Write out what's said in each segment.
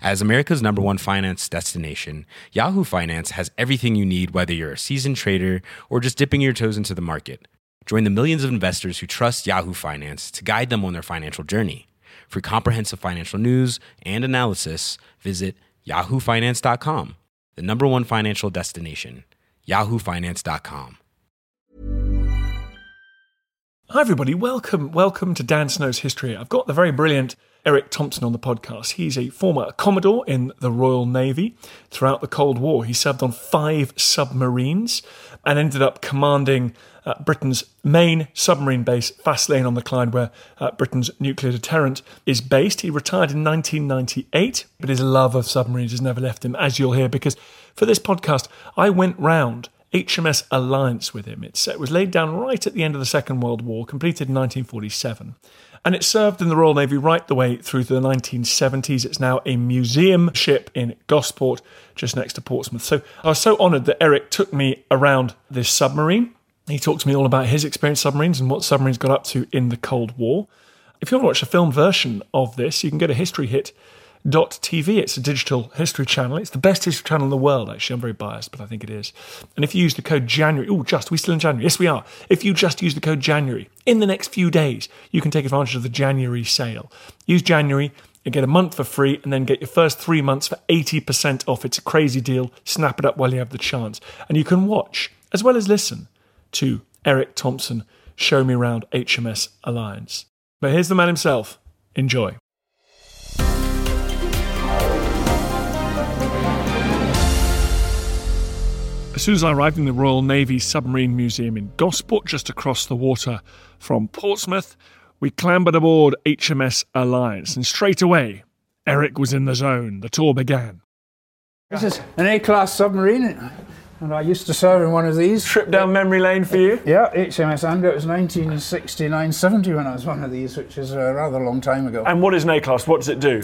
As America's number one finance destination, Yahoo Finance has everything you need, whether you're a seasoned trader or just dipping your toes into the market. Join the millions of investors who trust Yahoo Finance to guide them on their financial journey. For comprehensive financial news and analysis, visit yahoofinance.com, the number one financial destination, yahoofinance.com. Hi, everybody. Welcome, welcome to Dan Snow's History. I've got the very brilliant Eric Thompson on the podcast. He's a former Commodore in the Royal Navy. Throughout the Cold War, he served on five submarines and ended up commanding uh, Britain's main submarine base, Faslane on the Clyde, where uh, Britain's nuclear deterrent is based. He retired in 1998, but his love of submarines has never left him, as you'll hear, because for this podcast, I went round HMS Alliance with him. It's, it was laid down right at the end of the Second World War, completed in 1947. And it served in the Royal Navy right the way through to the 1970s. It's now a museum ship in Gosport, just next to Portsmouth. So I was so honoured that Eric took me around this submarine. He talked to me all about his experience submarines and what submarines got up to in the Cold War. If you want to watch a film version of this, you can go to History Hit TV. It's a digital history channel. It's the best history channel in the world, actually. I'm very biased, but I think it is. And if you use the code January, oh, just, we still in January? Yes, we are. If you just use the code January in the next few days, you can take advantage of the January sale. Use January and get a month for free, and then get your first three months for 80% off. It's a crazy deal. Snap it up while you have the chance. And you can watch, as well as listen, to Eric Thompson show me around HMS Alliance. But here's the man himself. Enjoy. As soon as I arrived in the Royal Navy Submarine Museum in Gosport, just across the water from Portsmouth, we clambered aboard HMS Alliance, and straight away, Eric was in the zone. The tour began. This is an A class submarine, and I used to serve in one of these. Trip down memory lane for you? Yeah, HMS Andrew. It was 1969 70 when I was one of these, which is a rather long time ago. And what is an A class? What does it do?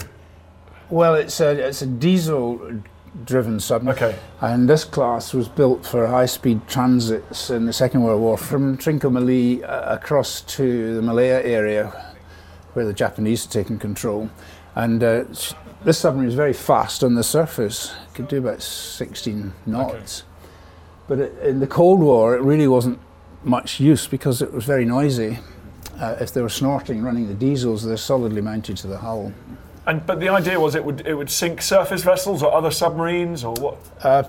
Well, it's a, it's a diesel driven submarine. Okay. And this class was built for high speed transits in the Second World War from Trincomalee uh, across to the Malaya area where the Japanese had taken control. And uh, this submarine was very fast on the surface, it could do about 16 knots. Okay. But it, in the Cold War, it really wasn't much use because it was very noisy. Uh, if they were snorting running the diesels, they're solidly mounted to the hull. And but the idea was it would it would sink surface vessels or other submarines or what? Uh,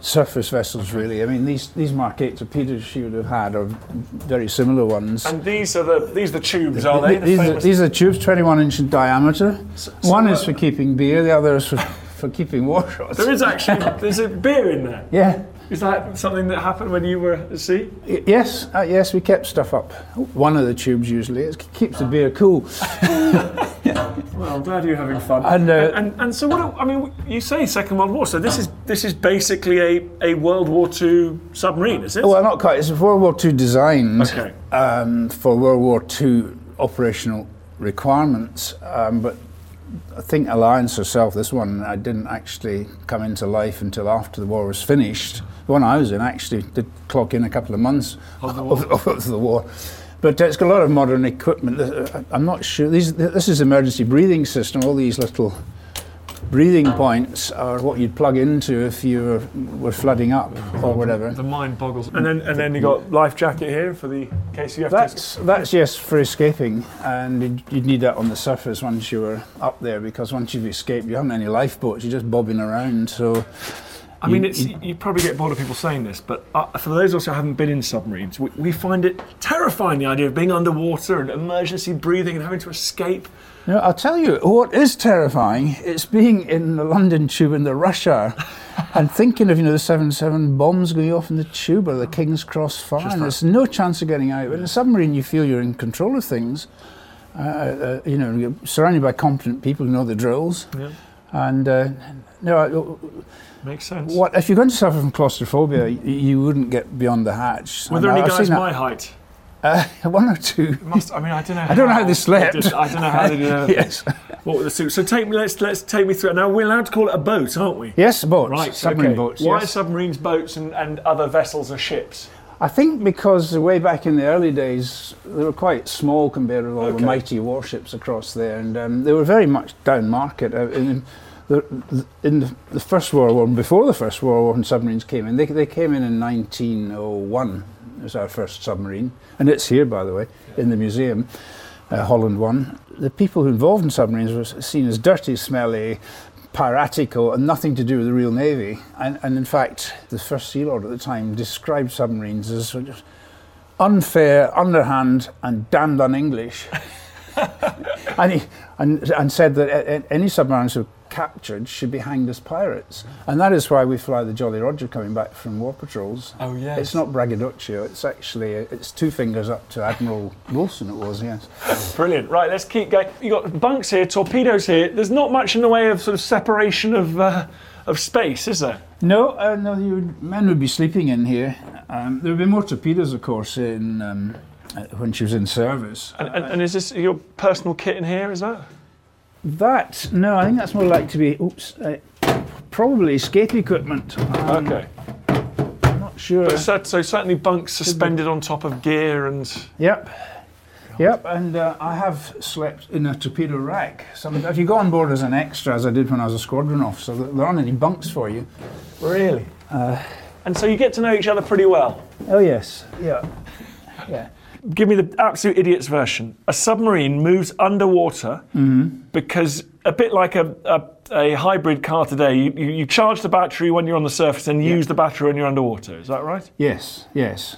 surface vessels, really. I mean, these these Mark 8 torpedoes you would have had are very similar ones. And these are the these are the tubes, are they? The these, are, these are tubes, 21 inch in diameter. So, so One is for keeping beer, the other is for, for keeping warshots. There is actually there's a beer in there. Yeah. Is that something that happened when you were at sea? Yes, uh, yes, we kept stuff up. One of the tubes usually. It keeps the beer cool. well, I'm glad you're having fun. And, uh, and, and, and, so, what? I mean, you say Second World War, so this is this is basically a, a World War II submarine, is it? Well, not quite. It's a World War II designed okay. um, for World War II operational requirements, um, but I think Alliance herself, this one, I didn't actually come into life until after the war was finished. The one I was in actually did clock in a couple of months of the war. Of, of the war. But it's got a lot of modern equipment. Uh, I'm not sure. These, this is emergency breathing system. All these little breathing points are what you'd plug into if you were, were flooding up or whatever. The mind boggles. And then, and then you got life jacket here for the case you have that's, to. That's yes for escaping, and you'd, you'd, need that on the surface once you were up there because once you've escaped, you haven't any lifeboats. You're just bobbing around. So I mean, it's, you probably get bored of people saying this, but uh, for those of us who haven't been in submarines, we, we find it terrifying the idea of being underwater and emergency breathing and having to escape. No, I'll tell you what is terrifying. It's being in the London Tube in the rush hour and thinking of you know the seven seven bombs going off in the tube or the King's Cross fire, and there's no chance of getting out. But in a submarine, you feel you're in control of things. Uh, uh, you know, you're surrounded by competent people who know the drills. Yeah. And uh, no, Makes sense. what if you're going to suffer from claustrophobia? You wouldn't get beyond the hatch. Were there any guys my height? Uh, one or two. Must, I mean, I don't know. I don't know how they slept. did- I don't know how they did anything. yes. What were the suits? So take me. Let's let's take me through it. Now we're allowed to call it a boat, aren't we? Yes, boats. Right. Submarine okay. boats. Why yes. submarines boats and, and other vessels are ships? I think because way back in the early days, they were quite small compared with all Okay. the mighty warships across there, and um, they were very much down market. Uh, in, the, in the, First World War, before the First World War, when submarines came in, they, they came in in 1901 as our first submarine, and it's here, by the way, in the museum, uh, Holland One. The people who involved in submarines were seen as dirty, smelly, piratical, and nothing to do with the real navy. And, and in fact, the first Sea Lord at the time described submarines as sort of unfair, underhand, and damned un-English. and, he, and, and said that any submarines who captured should be hanged as pirates. And that is why we fly the Jolly Roger coming back from war patrols. Oh, yes. It's not braggadocio, it's actually, it's two fingers up to Admiral Wilson it was, yes. Brilliant. Right, let's keep going. You've got bunks here, torpedoes here. There's not much in the way of sort of separation of uh, of space, is there? No, uh, no, you men would be sleeping in here. Um, there would be more torpedoes, of course, in um, uh, when she was in service. And, and, and is this your personal kit in here? Is that? That no, I think that's more like to be oops, uh, probably escape equipment. Um, Okay. I'm not sure. So, so certainly bunks suspended on top of gear and. Yep. Yep, and uh, I have slept in a torpedo rack. Some, if you go on board as an extra, as I did when I was a squadron officer, there there aren't any bunks for you. Really? and so you get to know each other pretty well. Oh yes, yeah, yeah. Give me the absolute idiot's version. A submarine moves underwater mm-hmm. because a bit like a, a, a hybrid car today, you, you, you charge the battery when you're on the surface and use the battery when you're underwater. Is that right? Yes, yes.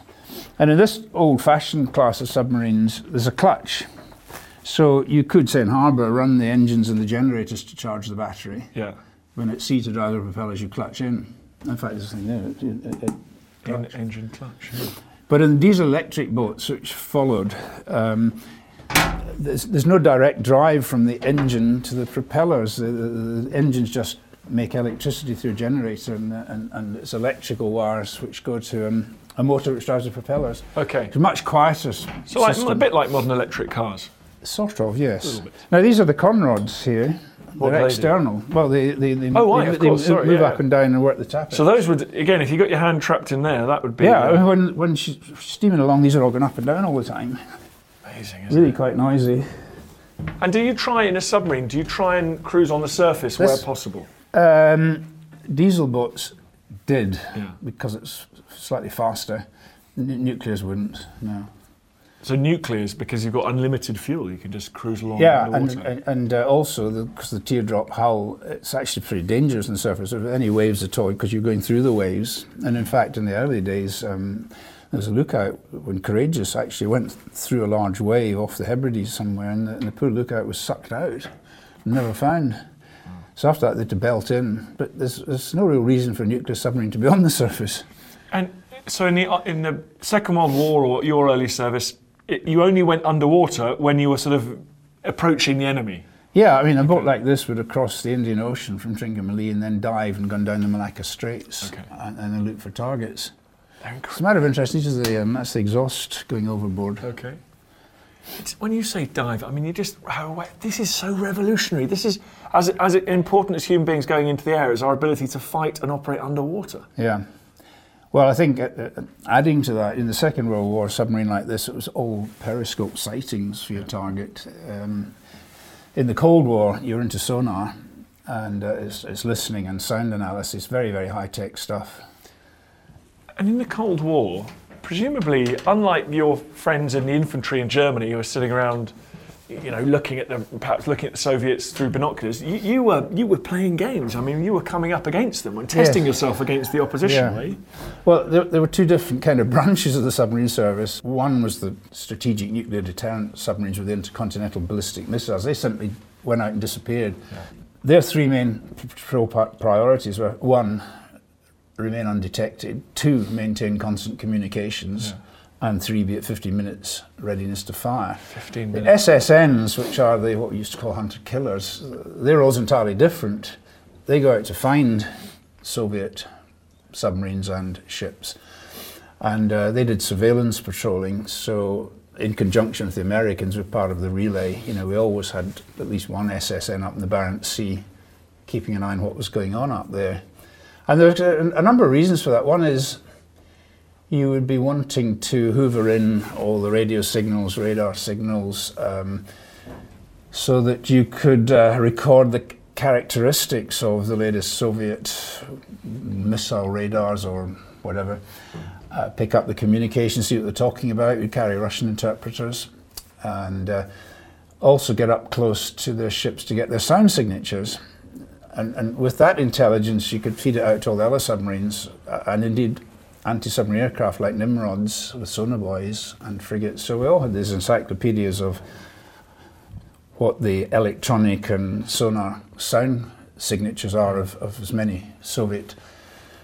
And in this old-fashioned class of submarines, there's a clutch. So you could, say in harbour, run the engines and the generators to charge the battery. Yeah. When it's seated either of the propellers, you clutch in. In fact, there's a thing there. it- it- it- En- engine clutch. yeah. But in diesel electric boats, which followed, um, there's, there's no direct drive from the engine to the propellers. The, the, the engines just make electricity through a generator, and, and, and it's electrical wires which go to um, a motor which drives the propellers. Okay. It's a much quieter So like, a bit like modern electric cars. Sort of, yes. bit. Now these are the conrods here. What They're do they do? external. Well, they they, they, Oh, right, they, they sorry, move yeah, up and down and work the tappet. So those would again, if you got your hand trapped in there, that would be yeah, when when she's steaming along, these are all going up and down all the time. amazing. Isn't Really it? quite noisy. And do you try in a submarine? Do you try and cruise on the surface where possible? Um, diesel boats did Yeah. because it's slightly faster. N- nuclears wouldn't. No. So nuclear is because you've got unlimited fuel, you can just cruise along Yeah, and and, and uh, also because the, teardrop hull, it's actually pretty dangerous on the surface. If any waves at all, because you're going through the waves. And in fact, in the early days, um, there was a lookout when Courageous actually went through a large wave off the Hebrides somewhere, and the, and the poor lookout was sucked out, never found. So after that, they had to belt in. But there's, there's no real reason for a nuclear submarine to be on the surface. And so in the in the Second World War or your early service, it, you only went underwater when you were sort of approaching the enemy. Yeah, I mean, a boat like this would have crossed the Indian Ocean from Trincomalee and then dive and gone down the Malacca Straits Okay. and, and then look for targets. They're It's a matter of interest. These are the um, that's the exhaust going overboard. Okay. It's, when you say dive, I mean you just how, this is so revolutionary. This is as as important as human beings going into the air is our ability to fight and operate underwater. Yeah. Well, I think uh, uh, adding to that, in the Second World War, a submarine like this, it was all periscope sightings for your target. Um, in the Cold War, you're into sonar, and uh, it's, it's listening and sound analysis. Very, very high tech stuff. And in the Cold War, presumably, unlike your friends in the infantry in Germany who are sitting around you know, looking at the perhaps looking at the Soviets through binoculars, you, you were you were playing games. I mean, you were coming up against them and testing Yes. yourself against the opposition. Yeah. Right? Well, there, there were two different kind of branches of the submarine service. One was the strategic nuclear deterrent submarines with intercontinental ballistic missiles. They simply went out and disappeared. Their three main patrol priorities were one, remain undetected, two, maintain constant communications, and three, be at 15 minutes readiness to fire. 15 minutes. The. SSNs, which are the what we used to call hunter killers, their roles entirely different. They go out to find Soviet submarines and ships, and uh, they did surveillance patrolling. So, in conjunction with the Americans, we're part of the relay. You know, we always had at least one SSN up in the Barents Sea, keeping an eye on what was going on up there. And there's a, a number of reasons for that. One is you would be wanting to hoover in all the radio signals, radar signals, um, so that you could uh, record the characteristics of the latest Soviet missile radars or whatever. Uh, pick up the communication, see what they're talking about. You'd carry Russian interpreters, and uh, also get up close to their ships to get their sound signatures. And, and with that intelligence, you could feed it out to all the other submarines, uh, and indeed anti-submarine aircraft like Nimrods with sonar buoys and frigates. So we all had these encyclopedias of what the electronic and sonar sound signatures are of, of as many Soviet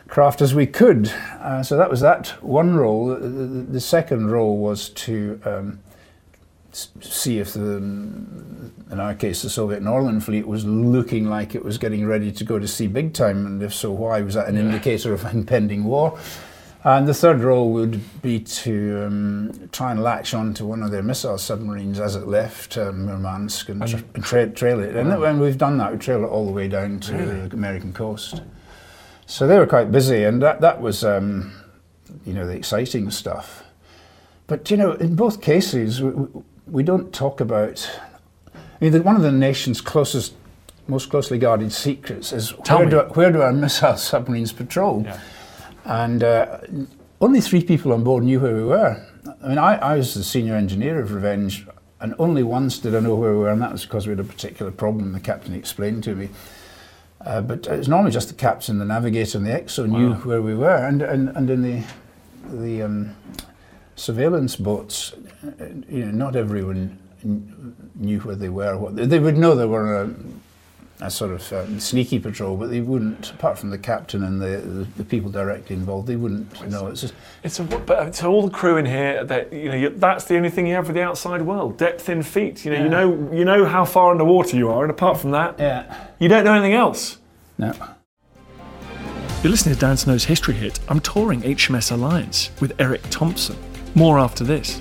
craft as we could. Uh, so that was that one role. The, the, the second role was to um, see if the, in our case, the Soviet Northern Fleet was looking like it was getting ready to go to sea big time, and if so, why? Was that an indicator of impending war? And the third role would be to um, try and latch on to one of their missile submarines as it left um, Murmansk and, tra- and tra- trail it. And when we've done that, we trail it all the way down to the American coast. So they were quite busy, and that, that was, um, you know, the exciting stuff. But, you know, in both cases, we, we- we don't talk about. I mean, the, one of the nation's closest, most closely guarded secrets is Tell where me. do, where do our missile submarines patrol? Yeah. And uh, only three people on board knew where we were. I mean, I, I was the senior engineer of Revenge, and only once did I know where we were, and that was because we had a particular problem the captain explained to me. Uh, but it was normally just the captain, the navigator, and the XO knew where we were. And, and, and in the, the um, surveillance boats, you know, not everyone knew where they were. What they, they would know they were a, a sort of um, sneaky patrol, but they wouldn't, apart from the captain and the, the, the people directly involved, they wouldn't know. It's just, It's a, but so all the crew in here that you know you, that's the only thing you have for the outside world depth in feet. You know you know you know how far underwater you are, and apart from that, yeah. you don't know anything else. No. You're listening to Dan Snow's History Hit. I'm touring HMS Alliance with Eric Thompson. More after this.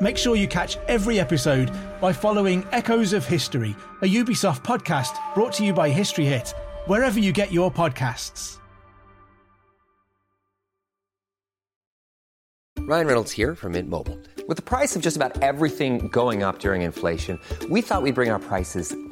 Make sure you catch every episode by following Echoes of History, a Ubisoft podcast brought to you by History Hit, wherever you get your podcasts. Ryan Reynolds here from Mint Mobile. With the price of just about everything going up during inflation, we thought we'd bring our prices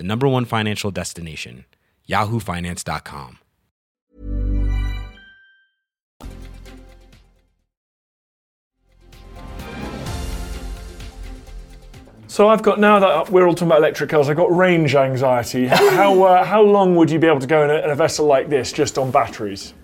the number one financial destination, yahoofinance.com. So I've got now that we're all talking about electric cars, I've got range anxiety. How how, uh, how long would you be able to go in a, in a vessel like this just on batteries?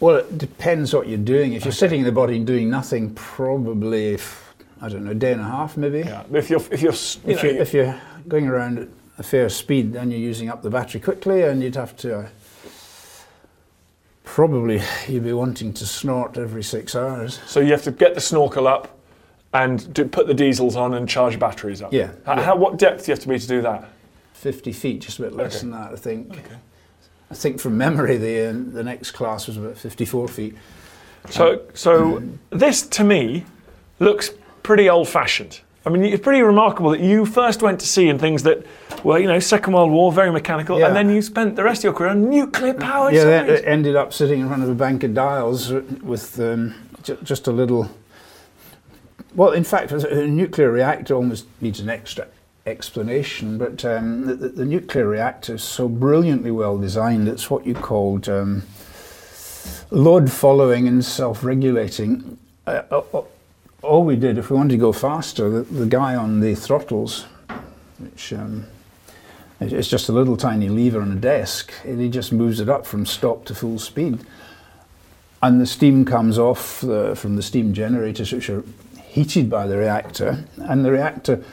Well, it depends what you're doing. If you're sitting in the body and doing nothing, probably, if, I don't know, a day and a half maybe. Yeah. If you're if you're you If, know, you're, if you're going around at a fair speed, then you're using up the battery quickly, and you'd have to uh, probably you'd be wanting to snort every six hours. so you have to get the snorkel up and do, put the diesels on and charge batteries up. Yeah, How, yeah. how what depth do you have to be to do that? 50 feet, just a bit less Okay. than that, I think. Okay. I think from memory, the, um, the next class was about 54 feet. So, so this to me looks pretty old-fashioned. I mean, it's pretty remarkable that you first went to sea in things that were, you know, Second World War, very mechanical, Yeah. and then you spent the rest of your career on Yeah, submarines. then it ended up sitting in front of a bank of dials with um, ju- just a little. Well, in fact, a nuclear reactor almost needs an extra explanation, but um, the, the, nuclear reactor is so brilliantly well designed. It's what you called um, load following and self regulating. Uh, uh, all we did, if we wanted to go faster, the, the guy on the throttles, which um, It's just a little tiny lever on a desk, and he just moves it up from stop to full speed. And the steam comes off the, from the steam generators, which are heated by the reactor, and the reactor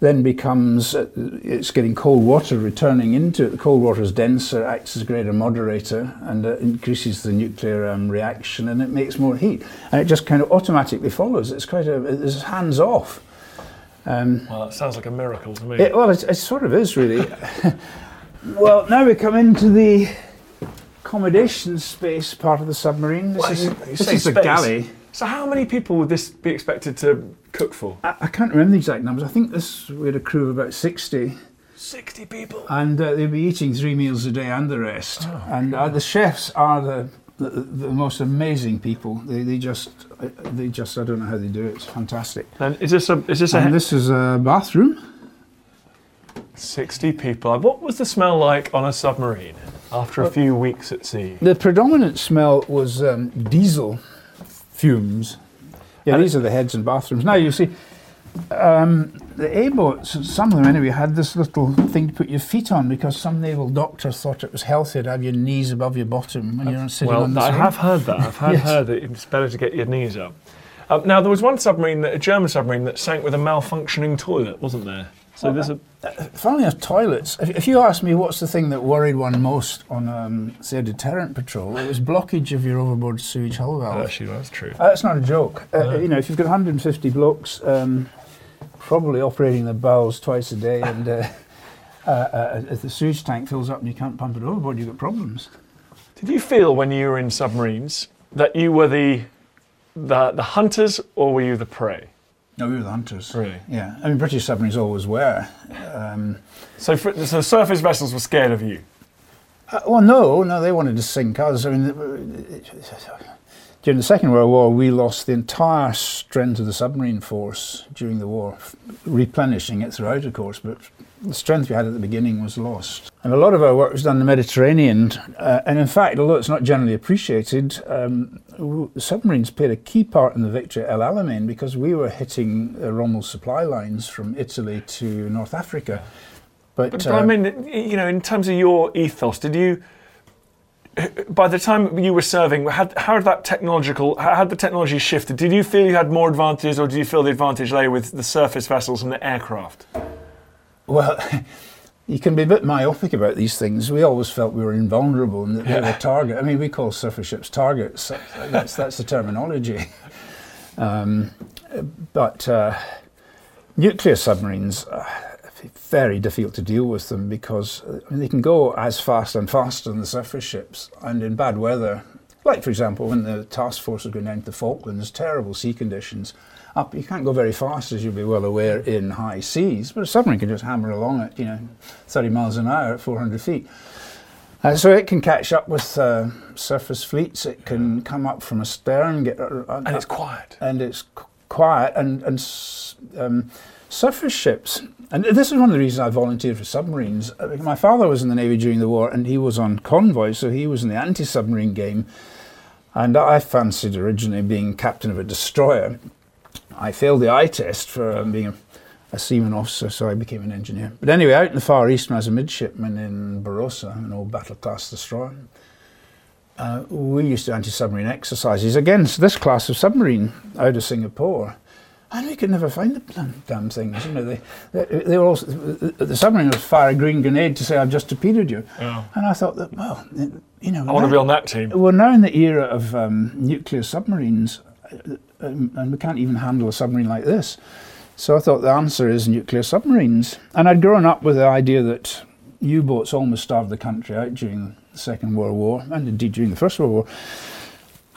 then becomes uh, it's getting cold water returning into it. The cold water is denser, acts as a greater moderator, and uh, increases the nuclear um, reaction, and it makes more heat. And it just kind of automatically follows. It's quite a it's hands off. Um, Well, that sounds like a miracle to me. it, well, it, it sort of is really. well, now we come into the accommodation space part of the submarine. This Well, is, this is a galley. So, how many people would this be expected to cook for? I, I can't remember the exact numbers. I think this we had a crew of about sixty, 60 people. and uh, they'd be eating three meals a day and the rest. Oh, and uh, the chefs are the, the the most amazing people. They, they just uh, they just I don't know how they do it. It's fantastic. And is this a is this a And this is a bathroom. 60 people? What was the smell like on a submarine after a few weeks at sea? The predominant smell was um, diesel fumes. Yeah, these are the heads and bathrooms. Now you see, um, the A boats, some of them anyway, had this little thing to put your feet on because some naval doctor thought it was healthier to have your knees above your bottom when you're sitting Well, on the Well, I have heard that. I've had Yes. heard that it's better to get your knees up. Um, now, there was one submarine, that, a German submarine, that sank with a malfunctioning toilet, wasn't there? So there's a. Funnily enough, toilets. If, if you ask me what's the thing that worried one most on, um, say, a deterrent patrol, it was blockage of your overboard sewage hull valve. Actually, that's true. Uh, That's not a joke. Uh, You know, if you've got 150 blocks, um, probably operating the bowels twice a day, and uh, uh, uh, if the sewage tank fills up and you can't pump it overboard, you've got problems. Did you feel when you were in submarines that you were the the, the hunters or were you the prey? No, we were the hunters. Really? Yeah. I mean, British submarines always were. Um, So, for, so surface vessels were scared of you. uh, well, no, no, they wanted to sink us. I mean, during the Second World War, we lost the entire strength of the submarine force during the war, replenishing it throughout, of course, but the strength we had at the beginning was lost. And a lot of our work was done in the Mediterranean. Uh, and in fact, although it's not generally appreciated, um, submarines played a key part in the victory at El Alamein because we were hitting uh, Rommel supply lines from Italy to North Africa. But, But, uh, I mean, you know, in terms of your ethos, did you? By the time you were serving, had, how had that technological, how had the technology shifted? Did you feel you had more advantages, or did you feel the advantage lay with the surface vessels and the aircraft? Well, you can be a bit myopic about these things. We always felt we were invulnerable and that we were a target. I mean, we call surface ships targets. That's, that's the terminology. Um, but uh, nuclear submarines are very difficult to deal with them because uh, I mean, they can go as fast and faster than the surface ships, and in bad weather, like for example when the task force was going down to the Falklands, terrible sea conditions, up. You can't go very fast, as you'll be well aware, in high seas, but a submarine can just hammer along at you know 30 miles an hour at 400 feet. Uh, so it can catch up with uh, surface fleets. It can come up from astern, get uh, and it's quiet, and it's quiet, and and um, surface ships. And this is one of the reasons I volunteered for submarines. Uh, my father was in the navy during the war, and he was on convoy, so he was in the anti-submarine game. And I fancied originally being captain of a destroyer. I failed the eye test for um, being a a seaman officer, so I became an engineer. But anyway, out in the Far East, when I was a midshipman in Barrosa, an old battle class destroyer, uh, we used to anti submarine exercises against this class of submarine out of Singapore. And we could never find the damn things. You know, they, they, they were also, the, submarine was fire a green grenade to say, I've just torpedoed you. Oh. And I thought that, well, you know. I want to be on that team. We're now in the era of um, nuclear submarines, and we can't even handle a submarine like this. So I thought the answer is nuclear submarines. And I'd grown up with the idea that U boats almost starved the country out during the Second World War, and indeed during the First World War.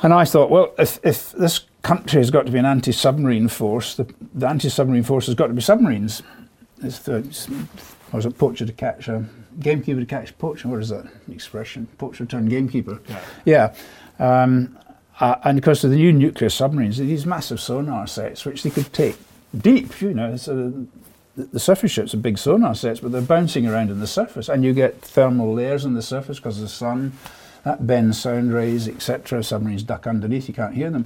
And I thought, well, if, if this country has got to be an anti submarine force, the, the anti submarine force has got to be submarines. It's the, it's, was it poacher to catch a gamekeeper to catch poacher? What is that expression? Poacher turned gamekeeper. Yeah. yeah. Um, uh, and of the new nuclear submarines, these massive sonar sets, which they could take deep, you know. So the, the surface ships are big sonar sets, but they're bouncing around in the surface, and you get thermal layers on the surface because of the sun. That bends sound rays, etc. Submarines duck underneath; you can't hear them.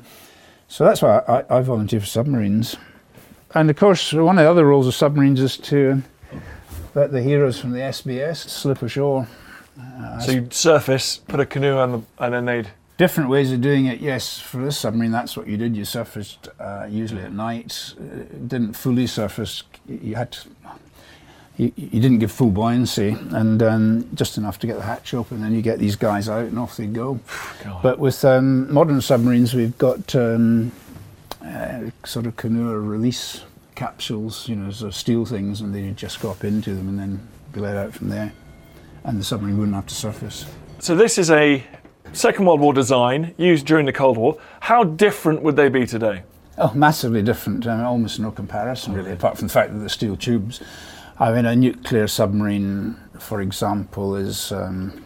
So that's why I, I volunteer for submarines. And of course, one of the other roles of submarines is to let the heroes from the SBS slip ashore. Uh, so you'd surface, put a canoe on the, and then they'd Different ways of doing it, yes. For this submarine, that's what you did. You surfaced uh, usually at night. Uh, didn't fully surface. You had to, you, you, didn't give full buoyancy, and um, just enough to get the hatch open. Then you get these guys out, and off they go. God. But with um, modern submarines, we've got um, uh, sort of canoe release capsules, you know, sort of steel things, and they just go up into them and then be let out from there, and the submarine wouldn't have to surface. So this is a Second World War design used during the Cold War. How different would they be today? Oh, massively different. I mean, almost no comparison, really, apart from the fact that they're steel tubes. I mean, a nuclear submarine, for example, is um,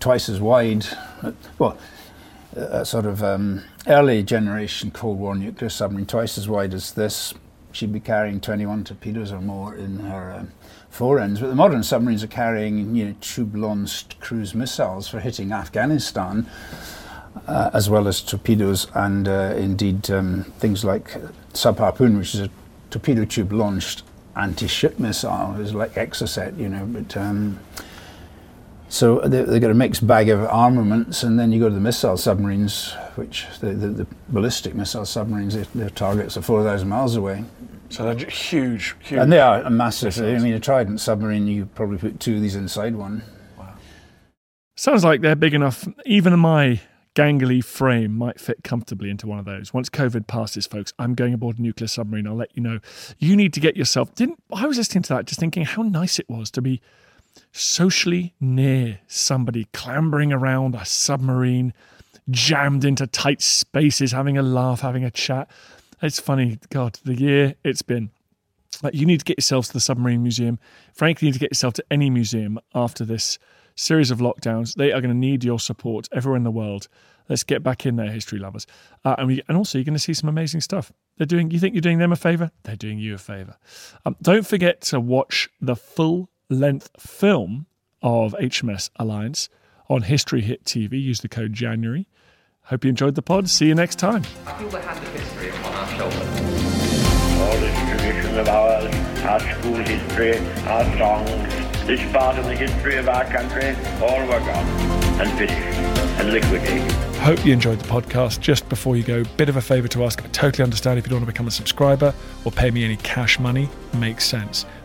twice as wide. Well, a sort of um, early generation Cold War nuclear submarine, twice as wide as this. She'd be carrying 21 torpedoes or more in her um, fore ends. But the modern submarines are carrying you know, tube launched cruise missiles for hitting Afghanistan, uh, as well as torpedoes and uh, indeed um, things like Sub Harpoon, which is a torpedo tube launched anti ship missile. It's like Exocet, you know. But um, so they, have got a mixed bag of armaments, and then you go to the missile submarines, which the, the, the ballistic missile submarines, their targets are 4,000 miles away. So they're huge, huge. And they are massive. I mean, a Trident submarine, you probably put two of these inside one. Wow. Sounds like they're big enough. Even my gangly frame might fit comfortably into one of those. Once COVID passes, folks, I'm going aboard a nuclear submarine. I'll let you know. You need to get yourself. Didn't I was listening to that, just thinking how nice it was to be socially near somebody clambering around a submarine, jammed into tight spaces, having a laugh, having a chat. It's funny, God, the year it's been. Like you need to get yourself to the Submarine Museum. Frankly, you need to get yourself to any museum after this series of lockdowns. They are going to need your support everywhere in the world. Let's get back in there, history lovers. Uh, and, we, and also, you're going to see some amazing stuff. They're doing. You think you're doing them a favor? They're doing you a favor. Um, don't forget to watch the full length film of HMS Alliance on History Hit TV. Use the code January. Hope you enjoyed the pod. See you next time. I feel the hand of history upon our shoulders. All this tradition of ours, our school history, our songs, this part of the history of our country, all were gone and finished and liquidated. Hope you enjoyed the podcast. Just before you go, bit of a favour to ask. I totally understand if you don't want to become a subscriber or pay me any cash money. Makes sense.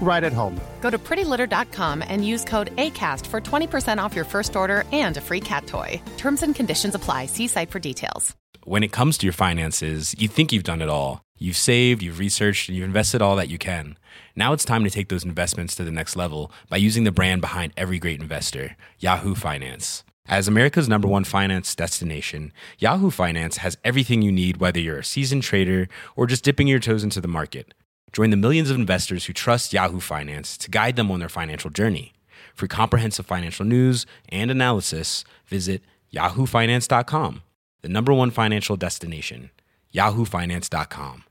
right at home. Go to prettylitter.com and use code ACAST for 20% off your first order and a free cat toy. Terms and conditions apply. See site for details. When it comes to your finances, you think you've done it all. You've saved, you've researched, and you've invested all that you can. Now it's time to take those investments to the next level by using the brand behind every great investor, Yahoo Finance. As America's number one finance destination, Yahoo Finance has everything you need, whether you're a seasoned trader or just dipping your toes into the market. Join the millions of investors who trust Yahoo Finance to guide them on their financial journey. For comprehensive financial news and analysis, visit yahoofinance.com, the number one financial destination, yahoofinance.com.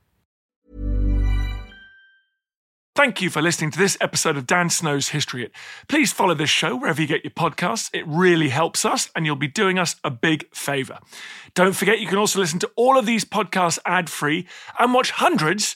Thank you for listening to this episode of Dan Snow's History Hit. Please follow this show wherever you get your podcasts. It really helps us, and you'll be doing us a big favour. Don't forget, you can also listen to all of these podcasts ad free and watch hundreds